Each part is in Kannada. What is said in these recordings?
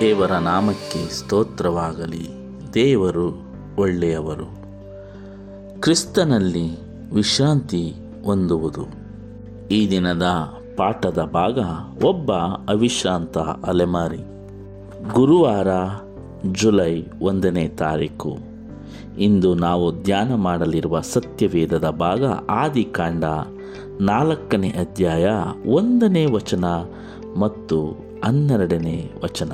ದೇವರ ನಾಮಕ್ಕೆ ಸ್ತೋತ್ರವಾಗಲಿ. ದೇವರು ಒಳ್ಳೆಯವರು. ಕ್ರಿಸ್ತನಲ್ಲಿ ವಿಶ್ರಾಂತಿ ಹೊಂದುವುದು. ಈ ದಿನದ ಪಾಠದ ಭಾಗ ಒಬ್ಬ ಅವಿಶ್ರಾಂತ ಅಲೆಮಾರಿ. ಗುರುವಾರ ಜುಲೈ ಒಂದನೇ ತಾರೀಕು. ಇಂದು ನಾವು ಧ್ಯಾನ ಮಾಡಲಿರುವ ಸತ್ಯವೇದದ ಭಾಗ ಆದಿಕಾಂಡ ನಾಲ್ಕನೇ ಅಧ್ಯಾಯ ಒಂದನೇ ವಚನ ಮತ್ತು ಹನ್ನೆರಡನೇ ವಚನ.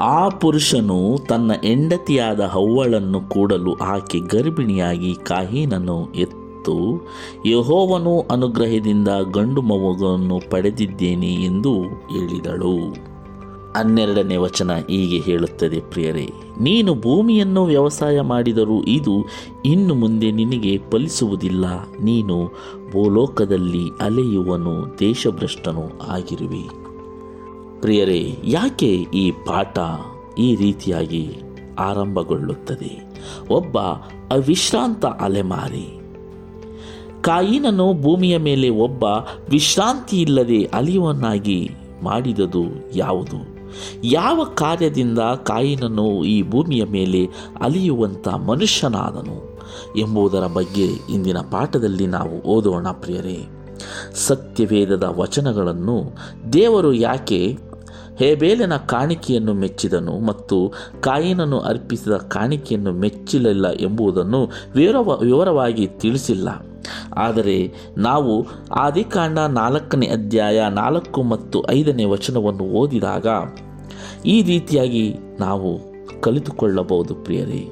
ಆ ಪುರುಷನು ತನ್ನ ಹೆಂಡತಿಯಾದ ಹವ್ವಳನ್ನು ಕೂಡಲು ಆಕೆ ಗರ್ಭಿಣಿಯಾಗಿ ಕಾಹೀನನ್ನು ಎತ್ತು, ಯಹೋವನು ಅನುಗ್ರಹದಿಂದ ಗಂಡು ಮಗುವನ್ನು ಪಡೆದಿದ್ದೇನೆ ಎಂದು ಹೇಳಿದಳು. ಹನ್ನೆರಡನೇ ವಚನ ಹೀಗೆ ಹೇಳುತ್ತದೆ, ಪ್ರಿಯರೇ, ನೀನು ಭೂಮಿಯನ್ನು ವ್ಯವಸಾಯ ಮಾಡಿದರೂ ಇದು ಇನ್ನು ಮುಂದೆ ನಿನಗೆ ಫಲಿಸುವುದಿಲ್ಲ. ನೀನು ಭೂಲೋಕದಲ್ಲಿ ಅಲೆಯುವನು, ದೇಶಭ್ರಷ್ಟನು ಆಗಿರುವೆ. ಪ್ರಿಯರೇ, ಯಾಕೆ ಈ ಪಾಠ ಈ ರೀತಿಯಾಗಿ ಆರಂಭಗೊಳ್ಳುತ್ತದೆ? ಒಬ್ಬ ಅವಿಶ್ರಾಂತ ಅಲೆಮಾರಿ. ಕಾಯಿನನು ಭೂಮಿಯ ಮೇಲೆ ಒಬ್ಬ ವಿಶ್ರಾಂತಿ ಇಲ್ಲದೆ ಅಲಿಯುವನ್ನಾಗಿ ಮಾಡಿದದು ಯಾವುದು? ಯಾವ ಕಾರ್ಯದಿಂದ ಕಾಯಿನನು ಈ ಭೂಮಿಯ ಮೇಲೆ ಅಲಿಯುವಂಥ ಮನುಷ್ಯನಾದನು ಎಂಬುದರ ಬಗ್ಗೆ ಇಂದಿನ ಪಾಠದಲ್ಲಿ ನಾವು ಓದೋಣ ಪ್ರಿಯರೇ. ಸತ್ಯವೇದದ ವಚನಗಳನ್ನು ದೇವರು ಯಾಕೆ ಹೇಬೇಲನ ಕಾಣಿಕೆಯನ್ನು ಮೆಚ್ಚಿದನು ಮತ್ತು ಕಾಯಿನನ್ನು ಅರ್ಪಿಸಿದ ಕಾಣಿಕೆಯನ್ನು ಮೆಚ್ಚಲಿಲ್ಲ ಎಂಬುದನ್ನು ವಿವರವ, ವಿವರವಾಗಿ ತಿಳಿಸಿಲ್ಲ. ಆದರೆ ನಾವು ಆದಿಕಾಂಡ ನಾಲ್ಕನೇ ಅಧ್ಯಾಯ ನಾಲ್ಕು ಮತ್ತು ಐದನೇ ವಚನವನ್ನು ಓದಿದಾಗ ಈ ರೀತಿಯಾಗಿ ನಾವು ಕಲಿತುಕೊಳ್ಳಬಹುದು ಪ್ರಿಯರೇ.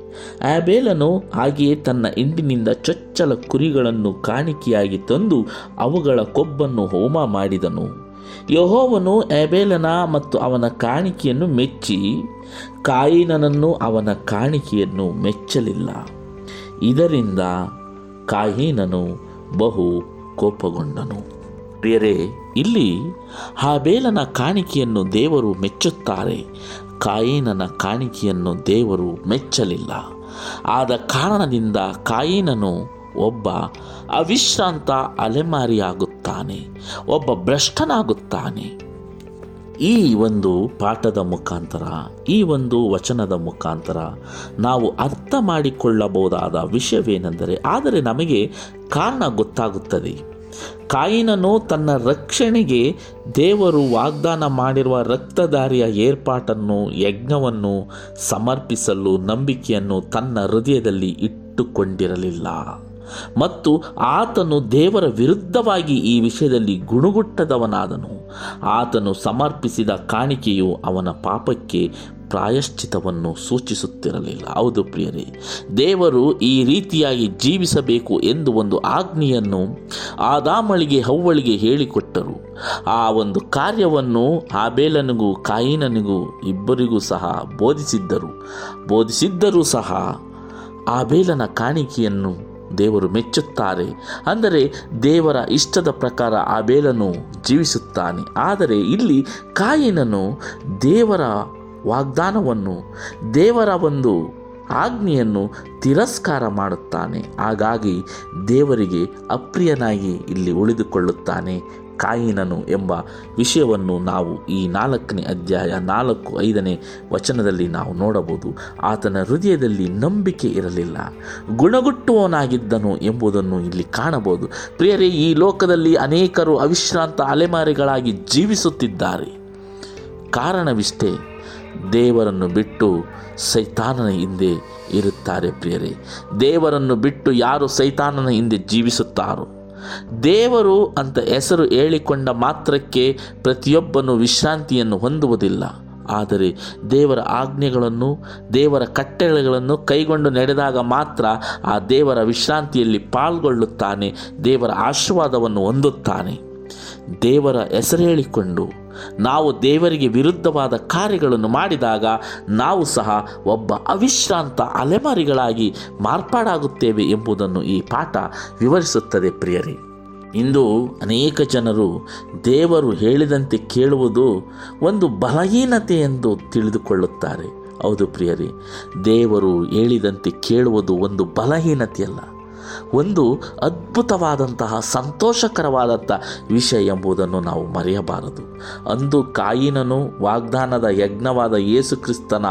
ಆಬೇಲನು ಹಾಗೆಯೇ ತನ್ನ ಹಿಂಡಿನಿಂದ ಚೊಚ್ಚಲ ಕುರಿಗಳನ್ನು ಕಾಣಿಕೆಯಾಗಿ ತಂದು ಅವುಗಳ ಕೊಬ್ಬನ್ನು ಹೋಮ ಮಾಡಿದನು. ಯಹೋವನು ಆಬೇಲನ ಮತ್ತು ಅವನ ಕಾಣಿಕೆಯನ್ನು ಮೆಚ್ಚಿ, ಕಾಯಿನನನ್ನು ಅವನ ಕಾಣಿಕೆಯನ್ನು ಮೆಚ್ಚಲಿಲ್ಲ. ಇದರಿಂದ ಕಾಯಿನನು ಬಹು ಕೋಪಗೊಂಡನು. ಪ್ರಿಯರೇ ಇಲ್ಲಿ ಹಾಬೇಲನ ಕಾಣಿಕೆಯನ್ನು ದೇವರು ಮೆಚ್ಚುತ್ತಾರೆ. ಕಾಯಿನನ ಕಾಣಿಕೆಯನ್ನು ದೇವರು ಮೆಚ್ಚಲಿಲ್ಲ. ಆದ ಕಾರಣದಿಂದ ಕಾಯಿನನು ಒಬ್ಬ ಅವಿಶ್ರಾಂತ ಅಲೆಮಾರಿಯಾಗುತ್ತಾನೆ, ಒಬ್ಬ ಭ್ರಷ್ಟನಾಗುತ್ತಾನೆ. ಈ ಒಂದು ಪಾಠದ ಮುಖಾಂತರ, ಈ ಒಂದು ವಚನದ ಮುಖಾಂತರ ನಾವು ಅರ್ಥ ಮಾಡಿಕೊಳ್ಳಬಹುದಾದ ವಿಷಯವೇನೆಂದರೆ, ಆದರೆ ನಮಗೆ ಕಾರಣ ಗೊತ್ತಾಗುತ್ತದೆ. ಕಾಯಿನನು ತನ್ನ ರಕ್ಷಣೆಗೆ ದೇವರು ವಾಗ್ದಾನ ಮಾಡಿರುವ ರಕ್ತದಾರಿಯ ಏರ್ಪಾಟನ್ನು ಯಜ್ಞವನ್ನು ಸಮರ್ಪಿಸಲು ನಂಬಿಕೆಯನ್ನು ತನ್ನ ಹೃದಯದಲ್ಲಿ ಇಟ್ಟುಕೊಂಡಿರಲಿಲ್ಲ. ಮತ್ತು ಆತನು ದೇವರ ವಿರುದ್ಧವಾಗಿ ಈ ವಿಷಯದಲ್ಲಿ ಗುಣಗುಟ್ಟದವನಾದನು. ಆತನು ಸಮರ್ಪಿಸಿದ ಕಾಣಿಕೆಯು ಅವನ ಪಾಪಕ್ಕೆ ಪ್ರಾಯಶ್ಚಿತವನ್ನು ಸೂಚಿಸುತ್ತಿರಲಿಲ್ಲ. ಹೌದು ಪ್ರಿಯರೇ, ದೇವರು ಈ ರೀತಿಯಾಗಿ ಜೀವಿಸಬೇಕು ಎಂದು ಒಂದು ಆಜ್ಞೆಯನ್ನು ಆದಾಮಳಿಗೆ, ಹವ್ವಳಿಗೆ ಹೇಳಿಕೊಟ್ಟರು. ಆ ಒಂದು ಕಾರ್ಯವನ್ನು ಆಬೇಲನಿಗೂ, ಕಾಯಿನನಿಗೂ ಇಬ್ಬರಿಗೂ ಸಹ ಬೋಧಿಸಿದ್ದರು. ಬೋಧಿಸಿದ್ದರೂ ಸಹ ಆಬೇಲನ ಕಾಣಿಕೆಯನ್ನು ದೇವರು ಮೆಚ್ಚುತ್ತಾರೆ. ಅಂದರೆ ದೇವರ ಇಷ್ಟದ ಪ್ರಕಾರ ಆಬೇಲನು ಜೀವಿಸುತ್ತಾನೆ. ಆದರೆ ಇಲ್ಲಿ ಕಾಯಿನನು ದೇವರ ವಾಗ್ದಾನವನ್ನು, ದೇವರ ಒಂದು ಆಜ್ಞೆಯನ್ನು ತಿರಸ್ಕಾರ ಮಾಡುತ್ತಾನೆ. ಹಾಗಾಗಿ ದೇವರಿಗೆ ಅಪ್ರಿಯನಾಗಿ ಇಲ್ಲಿ ಉಳಿದುಕೊಳ್ಳುತ್ತಾನೆ. ಕಾಯಿನನು ಎಂಬ ವಿಷಯವನ್ನು ನಾವು ಈ ನಾಲ್ಕನೇ ಅಧ್ಯಾಯ ನಾಲ್ಕು ಐದನೇ ವಚನದಲ್ಲಿ ನಾವು ನೋಡಬಹುದು. ಆತನ ಹೃದಯದಲ್ಲಿ ನಂಬಿಕೆ ಇರಲಿಲ್ಲ. ಗುಣಗುಟ್ಟುವವನಾಗಿದ್ದನು ಎಂಬುದನ್ನು ಇಲ್ಲಿ ಕಾಣಬಹುದು. ಪ್ರಿಯರೇ, ಈ ಲೋಕದಲ್ಲಿ ಅನೇಕರು ಅವಿಶ್ರಾಂತ ಅಲೆಮಾರಿಗಳಾಗಿ ಜೀವಿಸುತ್ತಿದ್ದಾರೆ. ಕಾರಣವಿಷ್ಟೇ, ದೇವರನ್ನು ಬಿಟ್ಟು ಸೈತಾನನ ಹಿಂದೆ ಇರುತ್ತಾರೆ ಪ್ರಿಯರೇ. ದೇವರನ್ನು ಬಿಟ್ಟು ಯಾರು ಸೈತಾನನ ಹಿಂದೆ ಜೀವಿಸುತ್ತಾರೋ? ದೇವರು ಅಂತ ಹೆಸರು ಹೇಳಿಕೊಂಡ ಮಾತ್ರಕ್ಕೆ ಪ್ರತಿಯೊಬ್ಬನು ವಿಶ್ರಾಂತಿಯನ್ನು ಹೊಂದುವುದಿಲ್ಲ. ಆದರೆ ದೇವರ ಆಜ್ಞೆಗಳನ್ನು, ದೇವರ ಕಟ್ಟಳೆಗಳನ್ನು ಕೈಗೊಂಡು ನಡೆದಾಗ ಮಾತ್ರ ಆ ದೇವರ ವಿಶ್ರಾಂತಿಯಲ್ಲಿ ಪಾಲ್ಗೊಳ್ಳುತ್ತಾನೆ, ದೇವರ ಆಶೀರ್ವಾದವನ್ನು ಹೊಂದುತ್ತಾನೆ. ದೇವರ ಹೆಸರು ಹೇಳಿಕೊಂಡು ನಾವು ದೇವರಿಗೆ ವಿರುದ್ಧವಾದ ಕಾರ್ಯಗಳನ್ನು ಮಾಡಿದಾಗ ನಾವು ಸಹ ಒಬ್ಬ ಅವಿಶ್ರಾಂತ ಅಲೆಮಾರಿಗಳಾಗಿ ಮಾರ್ಪಾಡಾಗುತ್ತೇವೆ ಎಂಬುದನ್ನು ಈ ಪಾಠ ವಿವರಿಸುತ್ತದೆ ಪ್ರಿಯರೇ. ಇಂದು ಅನೇಕ ಜನರು ದೇವರು ಹೇಳಿದಂತೆ ಕೇಳುವುದು ಒಂದು ಬಲಹೀನತೆ ಎಂದು ತಿಳಿದುಕೊಳ್ಳುತ್ತಾರೆ. ಹೌದು ಪ್ರಿಯರಿ, ದೇವರು ಹೇಳಿದಂತೆ ಕೇಳುವುದು ಒಂದು ಬಲಹೀನತೆಯಲ್ಲ. ಒಂದು ಅದ್ಭುತವಾದಂತಹ ಸಂತೋಷಕರವಾದಂಥ ವಿಷಯ ಎಂಬುದನ್ನು ನಾವು ಮರೆಯಬಾರದು. ಅಂದು ಕಾಯಿನನು, ವಾಗ್ದಾನದ ಯಜ್ಞವಾದ ಯೇಸುಕ್ರಿಸ್ತನ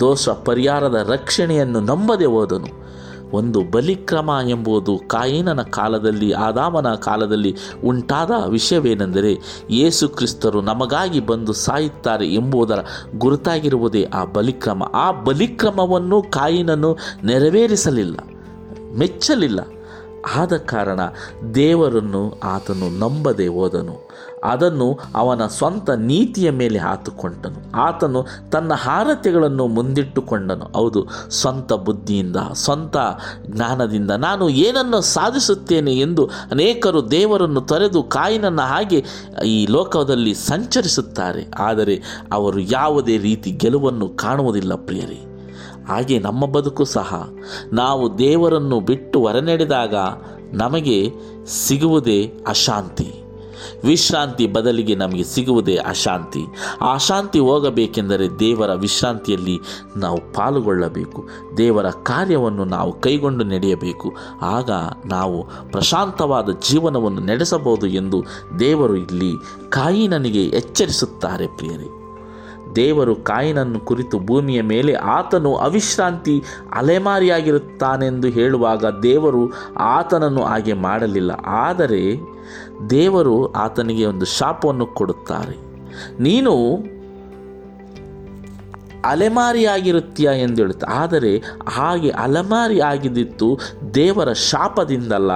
ದೋಷ ಪರಿಹಾರದ ರಕ್ಷಣೆಯನ್ನು ನಂಬದೆ ಹೋದನು. ಒಂದು ಬಲಿಕ್ರಮ ಎಂಬುದು ಕಾಯಿನನ ಕಾಲದಲ್ಲಿ, ಆದಾಮನ ಕಾಲದಲ್ಲಿ ಉಂಟಾದ ವಿಷಯವೇನೆಂದರೆ ಯೇಸು ಕ್ರಿಸ್ತರು ನಮಗಾಗಿ ಬಂದು ಸಾಯುತ್ತಾರೆ ಎಂಬುದರ ಗುರುತಾಗಿರುವುದೇ ಆ ಬಲಿಕ್ರಮ. ಆ ಬಲಿಕ್ರಮವನ್ನು ಕಾಯಿನನ್ನು ನೆರವೇರಿಸಲಿಲ್ಲ. ಮೆಚ್ಚಲಿಲ್ಲ. ಆದ ಕಾರಣ ದೇವರನ್ನು ಆತನು ನಂಬದೆ ಹೋದನು. ಅದನ್ನು ಅವನ ಸ್ವಂತ ನೀತಿಯ ಮೇಲೆ ಹಾತುಕೊಂಡನು. ಆತನು ತನ್ನ ಹಾರತೆಗಳನ್ನು ಮುಂದಿಟ್ಟುಕೊಂಡನು. ಹೌದು, ಸ್ವಂತ ಬುದ್ಧಿಯಿಂದ, ಸ್ವಂತ ಜ್ಞಾನದಿಂದ ನಾನು ಏನನ್ನು ಸಾಧಿಸುತ್ತೇನೆ ಎಂದು ಅನೇಕರು ದೇವರನ್ನು ತೊರೆದು ಕಾಯಿನನ್ನು ಹಾಗೆ ಈ ಲೋಕದಲ್ಲಿ ಸಂಚರಿಸುತ್ತಾರೆ. ಆದರೆ ಅವರು ಯಾವುದೇ ರೀತಿ ಗೆಲುವನ್ನು ಕಾಣುವುದಿಲ್ಲ ಪ್ರಿಯರೇ. ಹಾಗೆ ನಮ್ಮ ಬದುಕು ಸಹ. ನಾವು ದೇವರನ್ನು ಬಿಟ್ಟು ಹೊರನಡೆದಾಗ ನಮಗೆ ಸಿಗುವುದೇ ಅಶಾಂತಿ. ವಿಶ್ರಾಂತಿ ಬದಲಿಗೆ ನಮಗೆ ಸಿಗುವುದೇ ಅಶಾಂತಿ. ಆ ಅಶಾಂತಿ ಹೋಗಬೇಕೆಂದರೆ ದೇವರ ವಿಶ್ರಾಂತಿಯಲ್ಲಿ ನಾವು ಪಾಲುಗೊಳ್ಳಬೇಕು. ದೇವರ ಕಾರ್ಯವನ್ನು ನಾವು ಕೈಗೊಂಡು ನಡೆಯಬೇಕು. ಆಗ ನಾವು ಪ್ರಶಾಂತವಾದ ಜೀವನವನ್ನು ನಡೆಸಬಹುದು ಎಂದು ದೇವರು ಇಲ್ಲಿ ಕಾಯಿನನಿಗೆ ಎಚ್ಚರಿಸುತ್ತಾರೆ ಪ್ರಿಯರೇ. ದೇವರು ಕಾಯಿನನ್ನು ಕುರಿತು ಭೂಮಿಯ ಮೇಲೆ ಆತನು ಅವಿಶ್ರಾಂತಿ ಅಲೆಮಾರಿಯಾಗಿರುತ್ತಾನೆಂದು ಹೇಳುವಾಗ ದೇವರು ಆತನನ್ನು ಹಾಗೆ ಮಾಡಲಿಲ್ಲ. ಆದರೆ ದೇವರು ಆತನಿಗೆ ಒಂದು ಶಾಪವನ್ನು ಕೊಡುತ್ತಾರೆ. ನೀನು ಅಲೆಮಾರಿಯಾಗಿರುತ್ತೀಯ ಎಂದು ಹೇಳುತ್ತೆ ಆದರೆ ಹಾಗೆ ಅಲೆಮಾರಿ ಆಗಿದ್ದಿತ್ತು ದೇವರ ಶಾಪದಿಂದಲ್ಲ,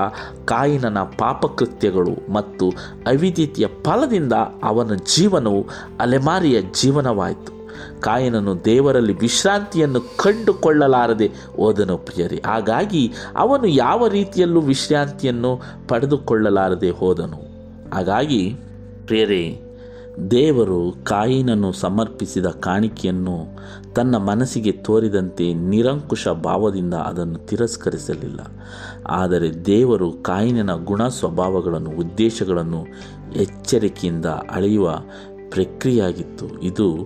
ಕಾಯಿನನ ಪಾಪಕೃತ್ಯಗಳು ಮತ್ತು ಅವಿದಿತಿಯ ಫಲದಿಂದ ಅವನ ಜೀವನವು ಅಲೆಮಾರಿಯ ಜೀವನವಾಯಿತು. ಕಾಯಿನನು ದೇವರಲ್ಲಿ ವಿಶ್ರಾಂತಿಯನ್ನು ಕಂಡುಕೊಳ್ಳಲಾರದೆ ಹೋದನು ಪ್ರಿಯರೇ. ಹಾಗಾಗಿ ಅವನು ಯಾವ ರೀತಿಯಲ್ಲೂ ವಿಶ್ರಾಂತಿಯನ್ನು ಪಡೆದುಕೊಳ್ಳಲಾರದೆ ಹೋದನು. ಹಾಗಾಗಿ ಪ್ರಿಯರೇ ದೇವರು ಕಾಯಿನನ್ನು ಸಮರ್ಪಿಸಿದ ಕಾಣಿಕೆಯನ್ನು ತನ್ನ ಮನಸ್ಸಿಗೆ ತೋರಿದಂತೆ ನಿರಂಕುಶ ಭಾವದಿಂದ ಅದನ್ನು ತಿರಸ್ಕರಿಸಲಿಲ್ಲ. ಆದರೆ ದೇವರು ಕಾಯಿನನ ಗುಣ ಸ್ವಭಾವಗಳನ್ನು ಉದ್ದೇಶಗಳನ್ನು ಎಚ್ಚರಿಕೆಯಿಂದ ಅಳೆಯುವ ಪ್ರಕ್ರಿಯೆಯಾಗಿತ್ತು. ಇದು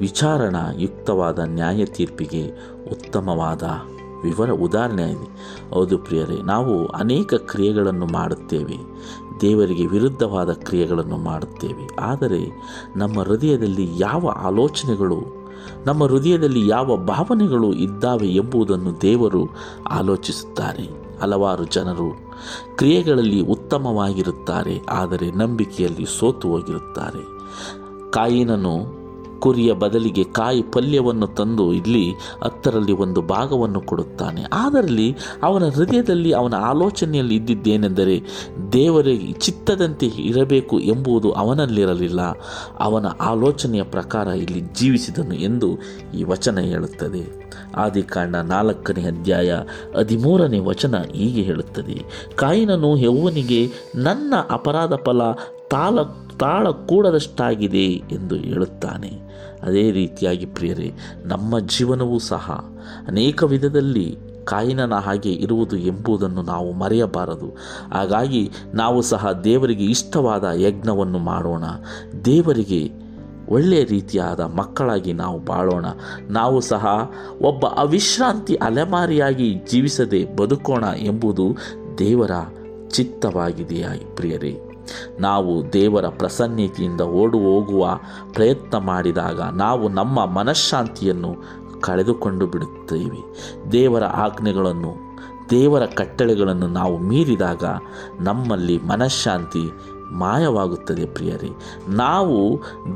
ವಿಚಾರಣಾ ಯುಕ್ತವಾದ ನ್ಯಾಯ ತೀರ್ಪಿಗೆ ಉತ್ತಮವಾದ ವಿವರ, ಉದಾಹರಣೆಯಾಗಿದೆ. ಹೌದು ಪ್ರಿಯರೇ, ನಾವು ಅನೇಕ ಕ್ರಿಯೆಗಳನ್ನು ಮಾಡುತ್ತೇವೆ. ದೇವರಿಗೆ ವಿರುದ್ಧವಾದ ಕ್ರಿಯೆಗಳನ್ನು ಮಾಡುತ್ತೇವೆ. ಆದರೆ ನಮ್ಮ ಹೃದಯದಲ್ಲಿ ಯಾವ ಆಲೋಚನೆಗಳು, ನಮ್ಮ ಹೃದಯದಲ್ಲಿ ಯಾವ ಭಾವನೆಗಳು ಇದ್ದಾವೆ ಎಂಬುದನ್ನು ದೇವರು ಆಲೋಚಿಸುತ್ತಾರೆ. ಹಲವಾರು ಜನರು ಕ್ರಿಯೆಗಳಲ್ಲಿ ಉತ್ತಮವಾಗಿರುತ್ತಾರೆ, ಆದರೆ ನಂಬಿಕೆಯಲ್ಲಿ ಸೋತು ಹೋಗಿರುತ್ತಾರೆ. ಕಾಯಿನನು ಕುರಿಯ ಬದಲಿಗೆ ಕಾಯಿ ಪಲ್ಯವನ್ನು ತಂದು ಇಲ್ಲಿ ಹತ್ತರಲ್ಲಿ ಒಂದು ಭಾಗವನ್ನು ಕೊಡುತ್ತಾನೆ. ಅದರಲ್ಲಿ ಅವನ ಹೃದಯದಲ್ಲಿ ಅವನ ಆಲೋಚನೆಯಲ್ಲಿ ಇದ್ದಿದ್ದೇನೆಂದರೆ ದೇವರಿಗೆ ಚಿತ್ತದಂತೆ ಇರಬೇಕು ಎಂಬುದು ಅವನಲ್ಲಿರಲಿಲ್ಲ. ಅವನ ಆಲೋಚನೆಯ ಪ್ರಕಾರ ಇಲ್ಲಿ ಜೀವಿಸಿದನು ಎಂದು ಈ ವಚನ ಹೇಳುತ್ತದೆ. ಆದಿಕಾಂಡ ನಾಲ್ಕನೇ ಅಧ್ಯಾಯ ಹದಿಮೂರನೇ ವಚನ ಹೀಗೆ ಹೇಳುತ್ತದೆ. ಕಾಯಿನನು ಯೌವನಿಗೆ ನನ್ನ ಅಪರಾಧ ಫಲ ತಾಳ ಕೂಡದಷ್ಟಾಗಿದೆ ಎಂದು ಹೇಳುತ್ತಾನೆ. ಅದೇ ರೀತಿಯಾಗಿ ಪ್ರಿಯರೇ, ನಮ್ಮ ಜೀವನವೂ ಸಹ ಅನೇಕ ವಿಧದಲ್ಲಿ ಕಾಯಿನನ ಹಾಗೆ ಇರುವುದು ಎಂಬುದನ್ನು ನಾವು ಮರೆಯಬಾರದು. ಹಾಗಾಗಿ ನಾವು ಸಹ ದೇವರಿಗೆ ಇಷ್ಟವಾದ ಯಜ್ಞವನ್ನು ಮಾಡೋಣ. ದೇವರಿಗೆ ಒಳ್ಳೆಯ ರೀತಿಯಾದ ಮಕ್ಕಳಾಗಿ ನಾವು ಬಾಳೋಣ. ನಾವು ಸಹ ಒಬ್ಬ ಅವಿಶ್ರಾಂತಿ ಅಲೆಮಾರಿಯಾಗಿ ಜೀವಿಸದೆ ಬದುಕೋಣ ಎಂಬುದು ದೇವರ ಚಿತ್ತವಾಗಿದೆಯಾಗಿ ಪ್ರಿಯರೇ. ನಾವು ದೇವರ ಪ್ರಸನ್ನತೆಯಿಂದ ಓಡು ಹೋಗುವ ಪ್ರಯತ್ನ ಮಾಡಿದಾಗ ನಾವು ನಮ್ಮ ಮನಃಶಾಂತಿಯನ್ನು ಕಳೆದುಕೊಂಡು ಬಿಡುತ್ತೇವೆ. ದೇವರ ಆಜ್ಞೆಗಳನ್ನು, ದೇವರ ಕಟ್ಟಳೆಗಳನ್ನು ನಾವು ಮೀರಿದಾಗ ನಮ್ಮಲ್ಲಿ ಮನಃಶಾಂತಿ ಮಾಯವಾಗುತ್ತದೆ ಪ್ರಿಯರೇ. ನಾವು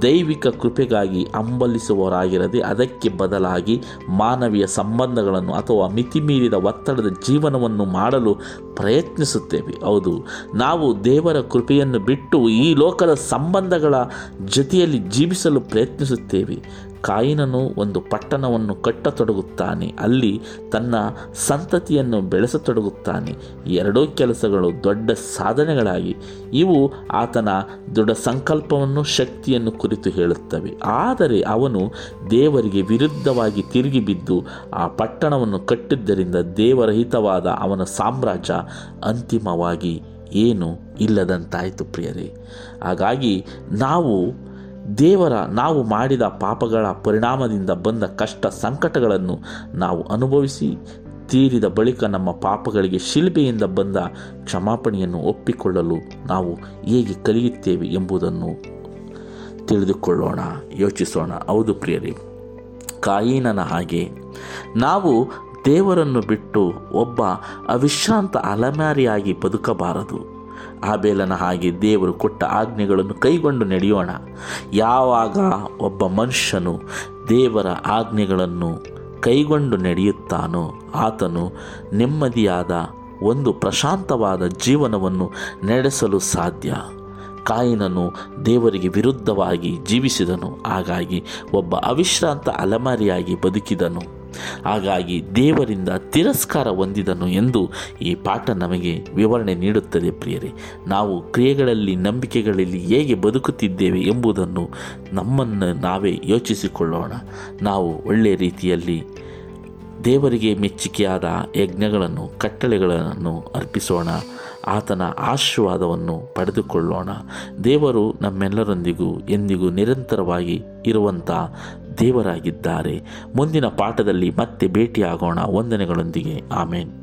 ದೈವಿಕ ಕೃಪೆಗಾಗಿ ಅಂಬಲಿಸುವವರಾಗಿರದೆ ಅದಕ್ಕೆ ಬದಲಾಗಿ ಮಾನವೀಯ ಸಂಬಂಧಗಳನ್ನು ಅಥವಾ ಮಿತಿಮೀರಿದ ಒತ್ತಡದ ಜೀವನವನ್ನು ಮಾಡಲು ಪ್ರಯತ್ನಿಸುತ್ತೇವೆ. ಹೌದು, ನಾವು ದೇವರ ಕೃಪೆಯನ್ನು ಬಿಟ್ಟು ಈ ಲೋಕದ ಸಂಬಂಧಗಳ ಜೊತೆಯಲ್ಲಿ ಜೀವಿಸಲು ಪ್ರಯತ್ನಿಸುತ್ತೇವೆ. ಕಾಯಿನನು ಒಂದು ಪಟ್ಟಣವನ್ನು ಕಟ್ಟತೊಡಗುತ್ತಾನೆ. ಅಲ್ಲಿ ತನ್ನ ಸಂತತಿಯನ್ನು ಬೆಳೆಸತೊಡಗುತ್ತಾನೆ. ಎರಡೂ ಕೆಲಸಗಳು ದೊಡ್ಡ ಸಾಧನೆಗಳಾಗಿ. ಇವು ಆತನ ದೃಢ ಸಂಕಲ್ಪವನ್ನು ಶಕ್ತಿಯನ್ನು ಕುರಿತು ಹೇಳುತ್ತವೆ. ಆದರೆ ಅವನು ದೇವರಿಗೆ ವಿರುದ್ಧವಾಗಿ ತಿರುಗಿ ಬಿದ್ದು ಆ ಪಟ್ಟಣವನ್ನು ಕಟ್ಟಿದ್ದರಿಂದ ದೇವರಹಿತವಾದ ಅವನ ಸಾಮ್ರಾಜ್ಯ ಅಂತಿಮವಾಗಿ ಏನು ಇಲ್ಲದಂತಾಯಿತು ಪ್ರಿಯರೇ. ಹಾಗಾಗಿ ನಾವು ದೇವರ ನಾವು ಮಾಡಿದ ಪಾಪಗಳ ಪರಿಣಾಮದಿಂದ ಬಂದ ಕಷ್ಟ ಸಂಕಟಗಳನ್ನು ನಾವು ಅನುಭವಿಸಿ ತೀರಿದ ಬಳಿಕ ನಮ್ಮ ಪಾಪಗಳಿಗೆ ಶಿಲ್ಬೆಯಿಂದ ಬಂದ ಕ್ಷಮಾಪಣೆಯನ್ನು ಒಪ್ಪಿಕೊಳ್ಳಲು ನಾವು ಹೇಗೆ ಕಲಿಯುತ್ತೇವೆ ಎಂಬುದನ್ನು ತಿಳಿದುಕೊಳ್ಳೋಣ, ಯೋಚಿಸೋಣ. ಹೌದು ಪ್ರಿಯರಿ, ಕಾಯಿನನ ಹಾಗೆ. ನಾವು ದೇವರನ್ನು ಬಿಟ್ಟು ಒಬ್ಬ ಅವಿಶ್ರಾಂತ ಅಲಮಾರಿಯಾಗಿ ಬದುಕಬಾರದು. ಆಬೇಲನ ಹಾಗೆ ದೇವರು ಕೊಟ್ಟ ಆಜ್ಞೆಗಳನ್ನು ಕೈಗೊಂಡು ನಡೆಯೋಣ. ಯಾವಾಗ ಒಬ್ಬ ಮನುಷ್ಯನು ದೇವರ ಆಜ್ಞೆಗಳನ್ನು ಕೈಗೊಂಡು ನಡೆಯುತ್ತಾನೋ, ಆತನು ನೆಮ್ಮದಿಯಾದ ಒಂದು ಪ್ರಶಾಂತವಾದ ಜೀವನವನ್ನು ನಡೆಸಲು ಸಾಧ್ಯ. ಕಾಯಿನನು ದೇವರಿಗೆ ವಿರುದ್ಧವಾಗಿ ಜೀವಿಸಿದನು, ಹಾಗಾಗಿ ಒಬ್ಬ ಅವಿಶ್ರಾಂತ ಅಲೆಮಾರಿಯಾಗಿ ಬದುಕಿದನು. ಹಾಗಾಗಿ ದೇವರಿಂದ ತಿರಸ್ಕಾರ ಹೊಂದಿದನು ಎಂದು ಈ ಪಾಠ ನಮಗೆ ವಿವರಣೆ ನೀಡುತ್ತದೆ ಪ್ರಿಯರೇ. ನಾವು ಕ್ರಿಯೆಗಳಲ್ಲಿ ನಂಬಿಕೆಗಳಲ್ಲಿ ಹೇಗೆ ಬದುಕುತ್ತಿದ್ದೇವೆ ಎಂಬುದನ್ನು ನಮ್ಮನ್ನು ನಾವೇ ಯೋಚಿಸಿಕೊಳ್ಳೋಣ. ನಾವು ಒಳ್ಳೆಯ ರೀತಿಯಲ್ಲಿ ದೇವರಿಗೆ ಮೆಚ್ಚುಗೆಯಾದ ಯಜ್ಞಗಳನ್ನು, ಕಟ್ಟಳೆಗಳನ್ನು ಅರ್ಪಿಸೋಣ. ಆತನ ಆಶೀರ್ವಾದವನ್ನು ಪಡೆದುಕೊಳ್ಳೋಣ. ದೇವರು ನಮ್ಮೆಲ್ಲರೊಂದಿಗೂ ಎಂದಿಗೂ ನಿರಂತರವಾಗಿ ಇರುವಂಥ ದೇವರಾಗಿದ್ದಾರೆ. ಮುಂದಿನ ಪಾಠದಲ್ಲಿ ಮತ್ತೆ ಭೇಟಿಯಾಗೋಣ. ವಂದನೆಗಳೊಂದಿಗೆ. ಆಮೇನ್.